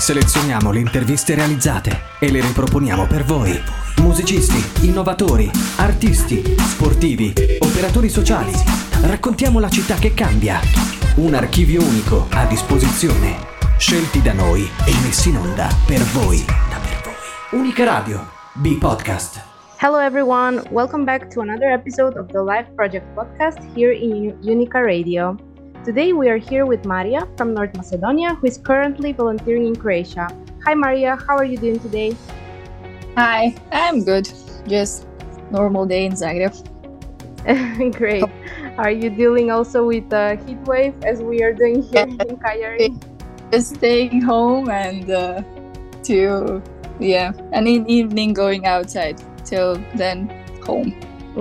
Selezioniamo le interviste realizzate e le riproponiamo per voi. Musicisti, innovatori, artisti, sportivi, operatori sociali. Raccontiamo la città che cambia. Un archivio unico a disposizione. Scelti da noi e messi in onda per voi. Unica Radio, B-Podcast. Hello, everyone. Welcome back to another episode of the Live Project podcast here in Unica Radio. Today we are here with Marija from North Macedonia, who is currently volunteering in Croatia. Hi, Marija. How are you doing today? Hi, I'm good. Just normal day in Zagreb. Great. Are you dealing also with the heat wave as we are doing here in Cagliari? Just staying home and uh, to yeah, and in evening going outside till then home.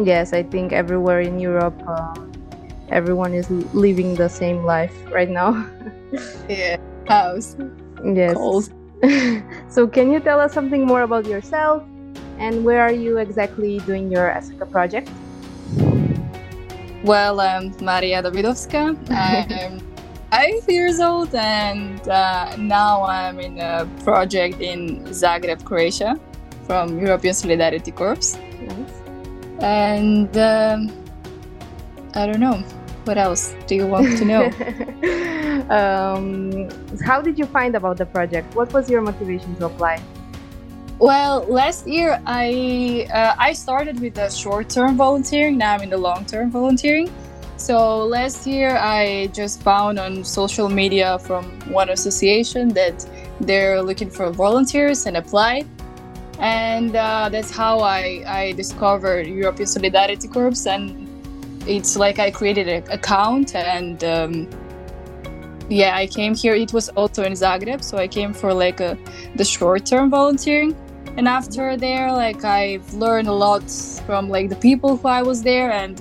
Yes, I think everywhere in Europe. Um, everyone is living the same life right now. yeah, house. Yes. Cold. so, can you tell us something more about yourself and where are you exactly doing your Asaka project? Well, I'm Marija Davidovska. I'm five years old and uh, now I'm in a project in Zagreb, Croatia from European Solidarity Corps. Nice. And um, I don't know. What else do you want to know? um, how did you find about the project? What was your motivation to apply? Well, last year I uh, I started with the short-term volunteering. Now I'm in the long-term volunteering. So last year I just found on social media from one association that they're looking for volunteers and applied. And uh, that's how I, I discovered European Solidarity Corps and it's like I created an account and um, yeah, I came here. It was also in Zagreb, so I came for like a, the short term volunteering. And after there, like I've learned a lot from like the people who I was there. And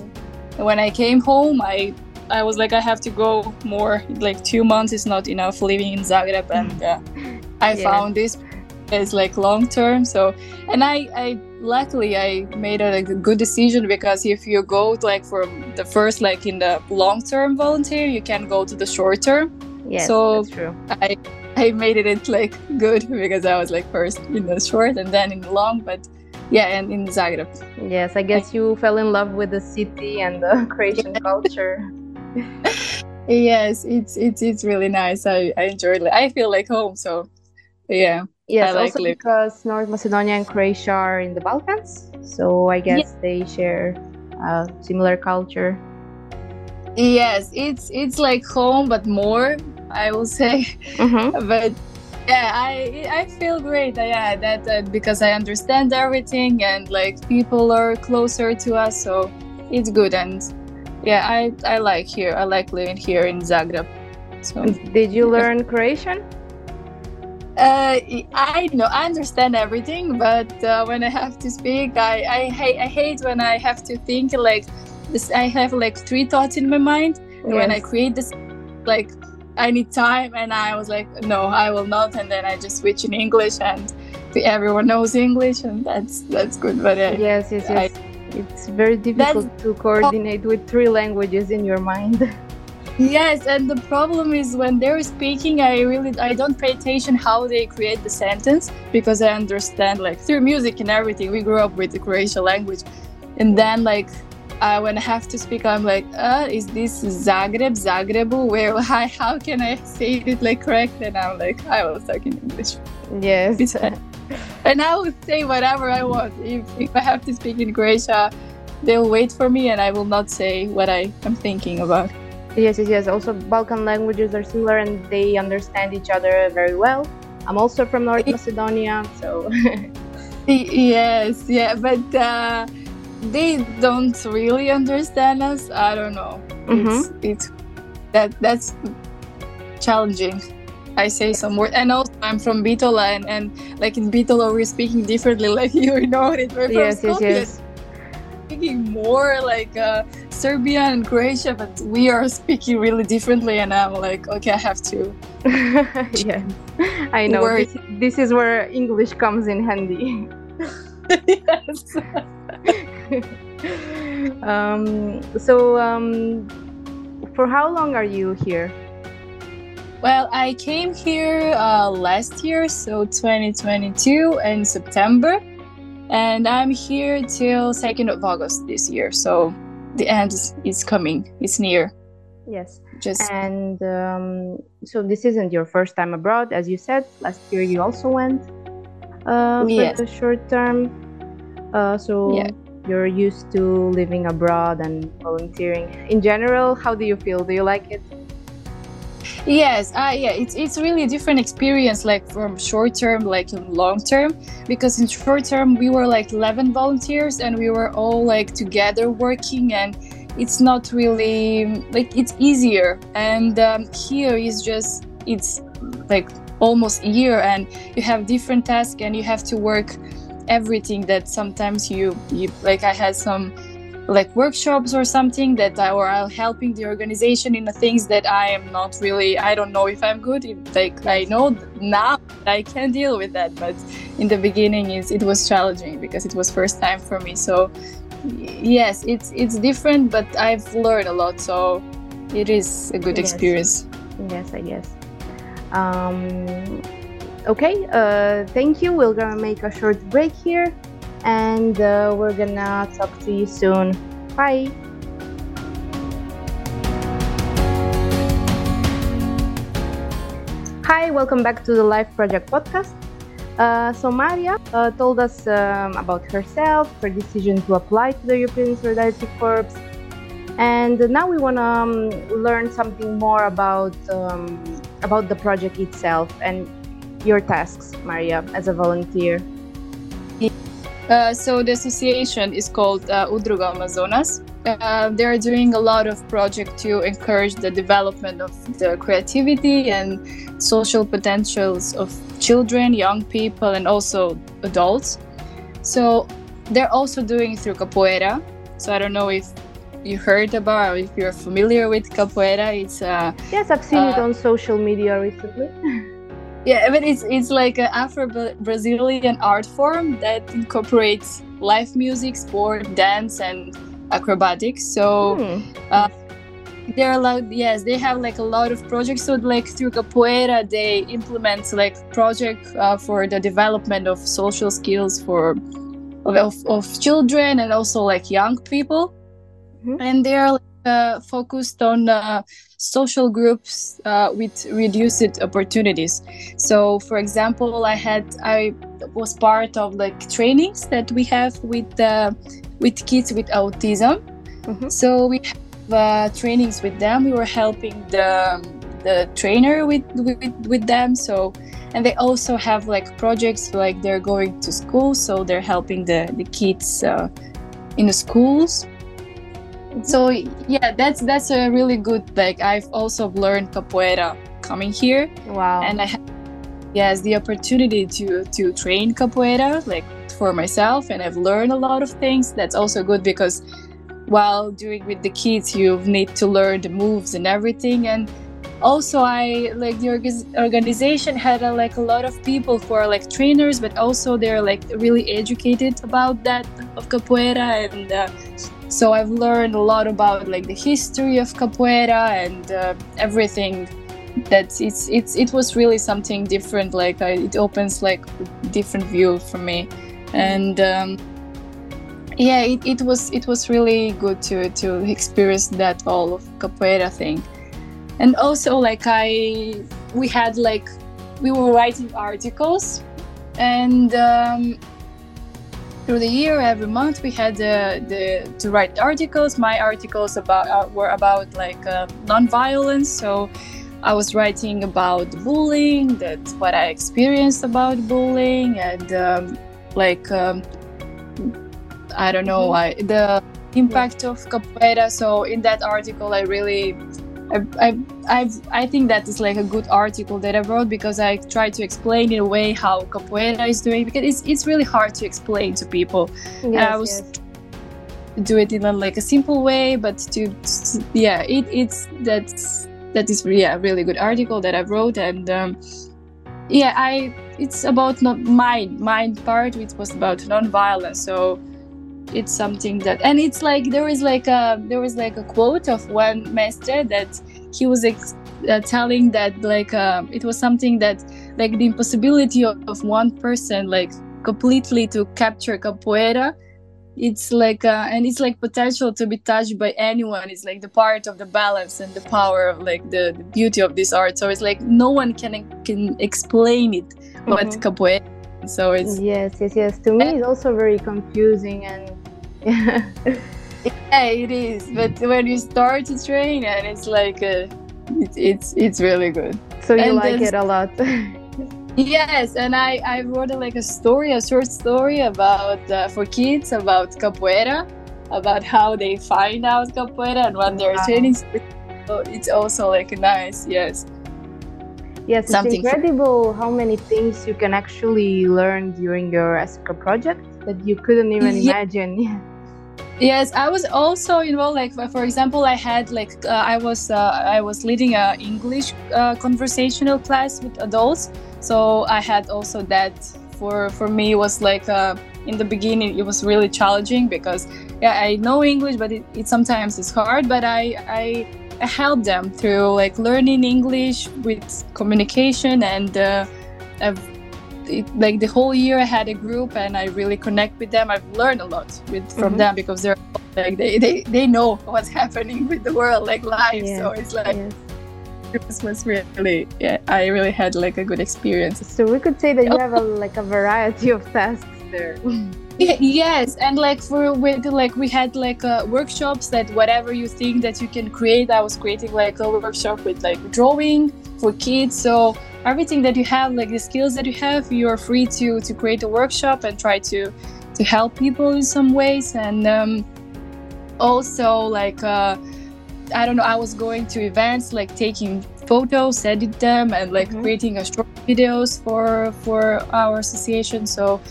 when I came home, I I was like I have to go more. Like two months is not enough living in Zagreb, and uh, I yeah. found this is like long term. So and I I luckily I made a, like, a good decision because if you go like for the first like in the long term volunteer, you can go to the short term. Yes, so that's true. I I made it like good because I was like first in the short and then in the long, but yeah, and in Zagreb. Yes, I guess you fell in love with the city and the Croatian culture. yes, it's it's it's really nice. I I enjoyed it. I feel like home. So yeah. Yes, like also because North Macedonia and Croatia are in the Balkans, so I guess they share a similar culture. Yes, it's it's like home, but more, I will say. Mm-hmm. but yeah, I I feel great. Yeah, that uh, because I understand everything and like people are closer to us, so it's good. And yeah, I I like here. I like living here in Zagreb. So did you learn Croatian? Uh, I know I understand everything, but uh, when I have to speak, I I hate I hate when I have to think like this. I have like three thoughts in my mind. Yes. When I create this, like I need time, and I was like, no, I will not. And then I just switch in English, and everyone knows English, and that's that's good. But uh, yes, yes, yes. I, it's very difficult to coordinate with three languages in your mind. Yes, and the problem is when they're speaking, I really I don't pay attention how they create the sentence because I understand like through music and everything. We grew up with the Croatian language, and then like uh, when I have to speak, I'm like, uh, is this Zagreb, Zagrebu? Where how, how can I say it like correct? And I'm like, I will talk in English. Yes. and I will say whatever I want. If, if I have to speak in Croatia, they'll wait for me, and I will not say what I am thinking about. Yes, yes, yes. Also, Balkan languages are similar and they understand each other very well. I'm also from North Macedonia, so. yes, yeah, but uh, they don't really understand us. I don't know. Mm-hmm. It's, it's that that's challenging. I say some word, and also I'm from Bitola, and, and like in Bitola we're speaking differently, like you know it. We're yes, yes, yes. Speaking more like. Uh, Serbia and Croatia, but we are speaking really differently, and I'm like, okay, I have to. yeah, I know. This, this, is where English comes in handy. yes. um, so, um, for how long are you here? Well, I came here uh, last year, so 2022 in September, and I'm here till 2nd of August this year. So the end is, is coming, it's near. Yes. Just And um, so this isn't your first time abroad, as you said. Last year you also went uh, for Yes. the short term. Uh, so Yeah. you're used to living abroad and volunteering. In general, how do you feel? Do you like it? Yes, uh, yeah, it's it's really a different experience, like from short term, like in long term, because in short term we were like eleven volunteers and we were all like together working, and it's not really like it's easier. And um, here is just it's like almost a year, and you have different tasks, and you have to work everything that sometimes you you like. I had some like workshops or something that I or I'm helping the organization in the things that I am not really I don't know if I'm good in like I know now I can deal with that but in the beginning is it was challenging because it was first time for me so yes it's it's different but I've learned a lot so it is a good Yes. experience Yes, I guess. Um, okay, uh, thank you. We're gonna make a short break here and uh, we're gonna talk to you soon. Bye. Hi, welcome back to the Live Project podcast. Uh, so, Marija uh, told us um, about herself, her decision to apply to the European Solidarity Corps, and now we want to um, learn something more about um, about the project itself and your tasks, Marija, as a volunteer. Uh, so the association is called uh, Udruga Amazonas. Uh, they're doing a lot of projects to encourage the development of the creativity and social potentials of children, young people, and also adults. So they're also doing through capoeira. So I don't know if you heard about or if you're familiar with capoeira. It's uh, Yes, I've seen it Uh, on social media recently. Yeah, but it's it's like an Afro-Brazilian art form that incorporates live music, sport, dance, and acrobatics. So Hmm. they're allowed yes, they have like a lot of projects. So like through capoeira, they implement like project uh, for the development of social skills for of, of, children and also like young people, Mhm. and they're like, uh, focused on uh, social groups uh, with reduced opportunities. So, for example, I had I was part of like trainings that we have with uh, with kids with autism. Mhm. So we have uh, trainings with them. We were helping the the trainer with, with with them. So and they also have like projects like they're going to school, so they're helping the the kids uh, in the schools. So yeah, that's that's a really good like I've also learned capoeira coming here Wow. and I had yes the opportunity to to train capoeira like for myself and I've learned a lot of things. That's also good because while doing with the kids you need to learn the moves and everything and also I like the org- organization had uh, like a lot of people who are like trainers but also they're like really educated about that of capoeira and uh, so I've learned a lot about like the history of capoeira and uh, everything that it's it's it was really something different like I, it opens like a different view for me. And um, yeah it, it was it was really good to to experience that all of capoeira thing. And also like i we had like we were writing articles and um, through the year every month we had the, the to write articles. My articles about uh, were about like uh, non-violence. So i was writing about bullying that's what i experienced about bullying and um, like um, i don't know I, the impact of capoeira. So in that article i really I, I, I've, I think that is like a good article that I wrote because I try to explain in a way how capoeira is doing because it's, it's really hard to explain to people yes, I was yes. to do it in a, like a simple way but to, yeah it, it's that's that is yeah a really good article that I wrote and um, yeah I it's about not mind mind part which was about non-violence so it's something that and it's like there is like a there was like a quote of one master that he was ex- uh, telling that like uh, it was something that like the impossibility of, of one person like completely to capture capoeira it's like uh, and it's like potential to be touched by anyone. It's like the part of the balance and the power of like the, the beauty of this art. So it's like no one can can explain it mm-hmm. what capoeira. So it's yes yes yes. To me it's also very confusing and yeah it is. But when you start to train and it's like uh, it's it's it's really good. So you and like it a lot. Yes and i i wrote a, like a story a short story about uh, for kids about capoeira about how they find out capoeira and when they're wow. training. So it's also like nice yes. Yes Something it's incredible how many things you can actually learn during your ESICA project that you couldn't even yeah. imagine. Yes i was also know like for example i had like uh, i was uh, i was leading a english uh, conversational class with adults. So i had also that for for me was like uh, in the beginning it was really challenging because yeah i know english but it, it sometimes is hard. But i i I help them through like learning English with communication and uh, I've it, like the whole year I had a group and I really connect with them. I've learned a lot with from mm-hmm. them because they're like they, they they know what's happening with the world like live. Yes. So it's like yes. was really yeah I really had like a good experience. So we could say that you have a, like a variety of tasks there. yes and like for with like we had like uh, workshops that whatever you think that you can create i was creating like a workshop with like drawing for kids so everything that you have like the skills that you have you are free to to create a workshop and try to to help people in some ways. And um, also like uh, i don't know i was going to events like taking photos edit them and like mm-hmm. creating a short videos for for our association. So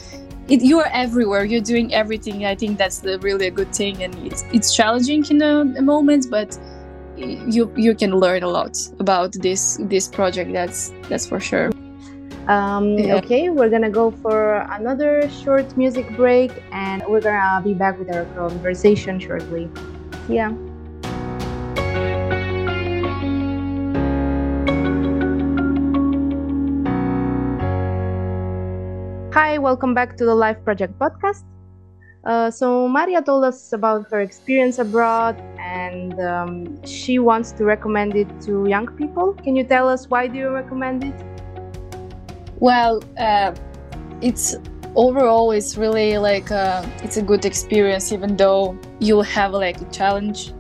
it, you are everywhere. You're doing everything. I think that's the really a good thing. And it's, it's challenging in a, a moment but you you can learn a lot about this this project that's that's for sure um, yeah. okay we're gonna go for another short music break and we're gonna be back with our conversation shortly yeah Hi, welcome back to the Live Project podcast. Uh, so Marija told us about her experience abroad, and um, she wants to recommend it to young people. Can you tell us why do you recommend it? Well, uh, it's overall it's really like uh, it's a good experience, even though you'll have like a challenge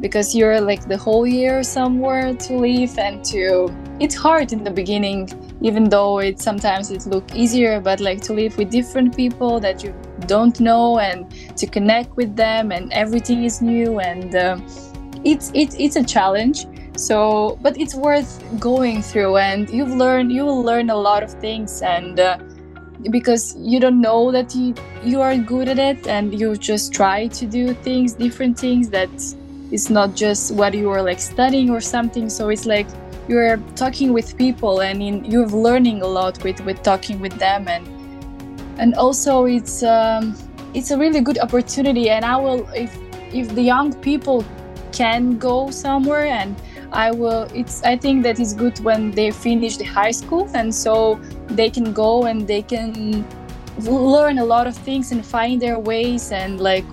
because you're like the whole year somewhere to live and to. It's hard in the beginning, even though it sometimes it look easier, but like to live with different people that you don't know and to connect with them and everything is new and uh, it's it's it's a challenge. So but it's worth going through and you've learned you will learn a lot of things and uh, because you don't know that you you are good at it and you just try to do things different things that it's not just what you are like studying or something. So it's like you're talking with people and in, you're learning a lot with with talking with them and and also it's um, it's a really good opportunity and i will if if the young people can go somewhere and i will it's i think that it's good when they finish the high school and so they can go and they can learn a lot of things and find their ways and like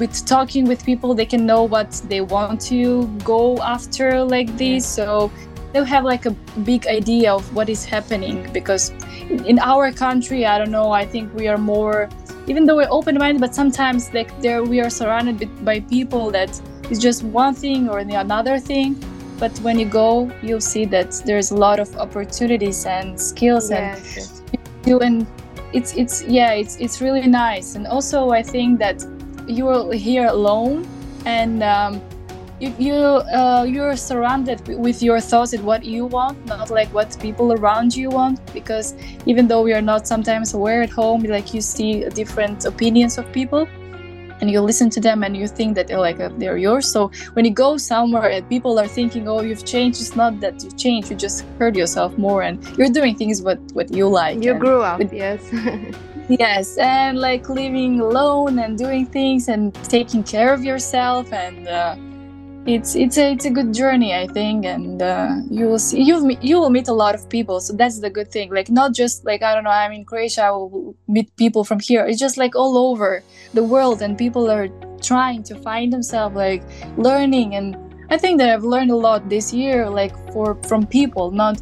with talking with people they can know what they want to go after like this so they'll have like a big idea of what is happening because in our country i don't know i think we are more even though we're open-minded but sometimes like there we are surrounded by people that is just one thing or the another thing but when you go you'll see that there's a lot of opportunities and skills yes. and you and it's it's yeah it's it's really nice and also i think that you're here alone and um, you, you uh, you're surrounded with your thoughts and what you want not like what people around you want because even though we are not sometimes aware at home like you see different opinions of people and you listen to them and you think that they're like uh, they're yours. So when you go somewhere and people are thinking oh you've changed it's not that you changed you just hurt yourself more and you're doing things what what you like you grew up with, yes. Yes and like living alone and doing things and taking care of yourself and uh, it's it's a it's a good journey i think and uh, you will see you you will meet a lot of people so that's the good thing. Like not just like i don't know i'm in croatia i will meet people from here. It's just like all over the world and people are trying to find themselves like learning and i think that i've learned a lot this year like for from people not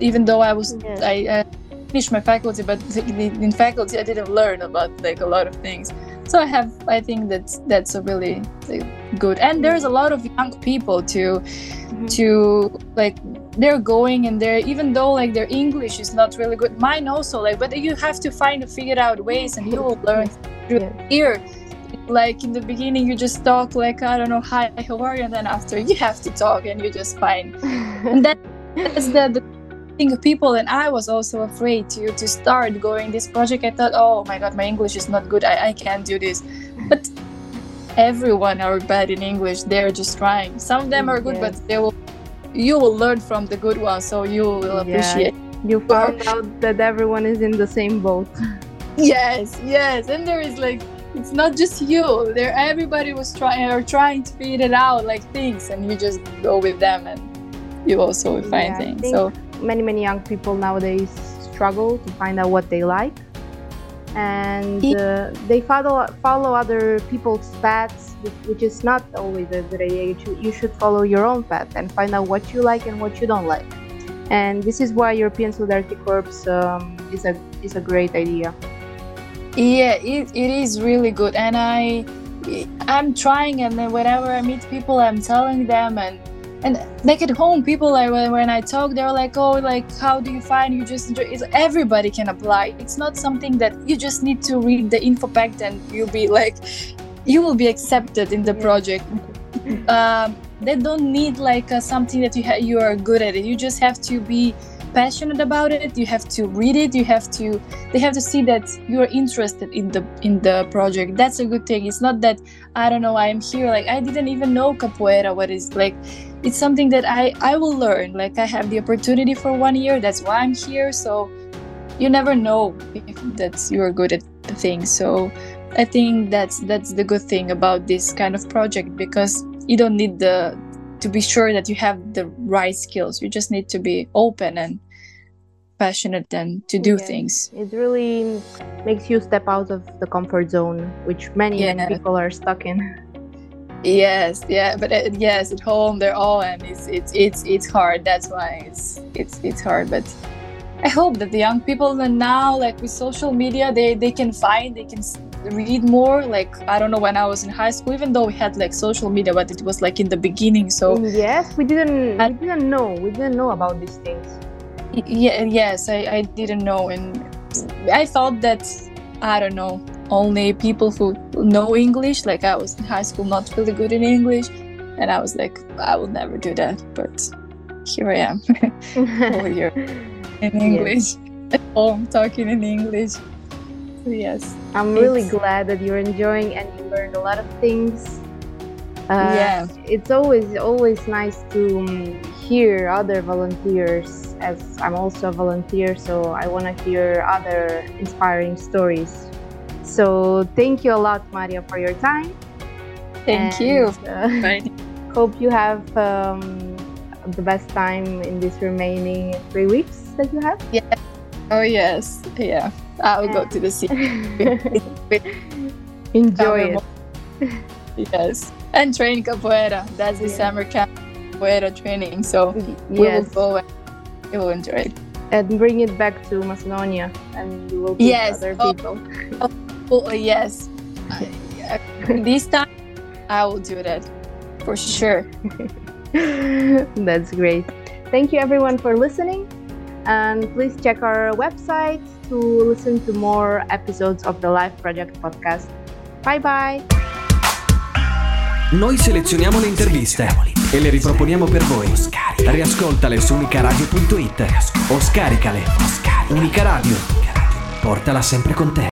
even though i was Yes. i uh, finished my faculty but in faculty i didn't learn about like a lot of things. So i have i think that's that's a really like, good. And there's a lot of young people to Mhm. to like they're going and they're even though like their english is not really good mine also like but you have to find a figure out ways and you will learn through Yes. here. Like in the beginning you just talk like i don't know hi how are you? And then after you have to talk and you're just find. And that that's the, the thing of people and i was also afraid to to start going this project. I thought oh my god my english is not good. I, I can't do this. But everyone are bad in english they're just trying some of them are good Yes. but they will you will learn from the good ones so you will Yeah. appreciate you found out that everyone is in the same boat. yes yes and there is like it's not just you there everybody was trying or trying to figure it out like things and you just go with them and you also will find Yeah, things so Many many young people nowadays struggle to find out what they like, and uh, they follow follow other people's paths, which, is not always a good idea. You should, you should follow your own path and find out what you like and what you don't like. And this is why European Solidarity Corps um, is a is a great idea. Yeah, it, it is really good, and I I'm trying, and then whenever I meet people, I'm telling them, and and like at home, people like when, when I talk, they're like, oh, like how do you find you just enjoy? It's, everybody can apply. It's not something that you just need to read the info pack and you'll be like, you will be accepted in the Yeah. project. um, they don't need like uh, something that you ha- you are good at it. You just have to be passionate about it. You have to read it. You have to they have to see that you're interested in the in the project that's a good thing it's not that i don't know i'm here like i didn't even know capoeira what is like it's something that i i will learn like i have the opportunity for one year that's why i'm here so you never know if that's you're good at the thing so i think that's that's the good thing about this kind of project because you don't need the to be sure that you have the right skills you just need to be open and passionate and to do Yes. things It really makes you step out of the comfort zone, which many, many people are stuck in. Yes, yeah, but uh, yes, at home they're all and it's it's it's it's hard. That's why it's it's it's hard. But I hope that the young people that now, like with social media, they they can find they can read more. Like I don't know when I was in high school, even though we had like social media, but it was like in the beginning. So yes, we didn't I- we didn't know we didn't know about these things. yeah, yes, I I didn't know, and I thought that I don't know only people who know English. Like I was in high school, not really good in English, and I was like, I will never do that. But here I am. over here in English at home talking in English. Yes. I'm really It's- glad that you're enjoying and you learned a lot of things. Uh, yeah. it's always always nice to um, hear other volunteers as I'm also a volunteer so I want to hear other inspiring stories so thank you a lot Marija for your time Thank and, you. uh, hope you have um, the best time in this remaining three weeks that you have Yeah. Oh yes. Yeah. Ah, I will go to the sea. enjoy it Yes. And train capoeira. That's the Yeah. summer camp capoeira training. So we will yes go and we will enjoy it. and bring it back to Macedonia and you will teach Yes. other Oh. people Oh, oh yes. I- I- this time I will do that for sure. That's great. Thank you everyone for listening. And please check our website to listen to more episodes of the Life Project podcast. Bye bye. Noi selezioniamo le interviste e le riproponiamo per voi. Riascoltale su unicaradio.it o scaricale. Unica Radio. Portala sempre con te.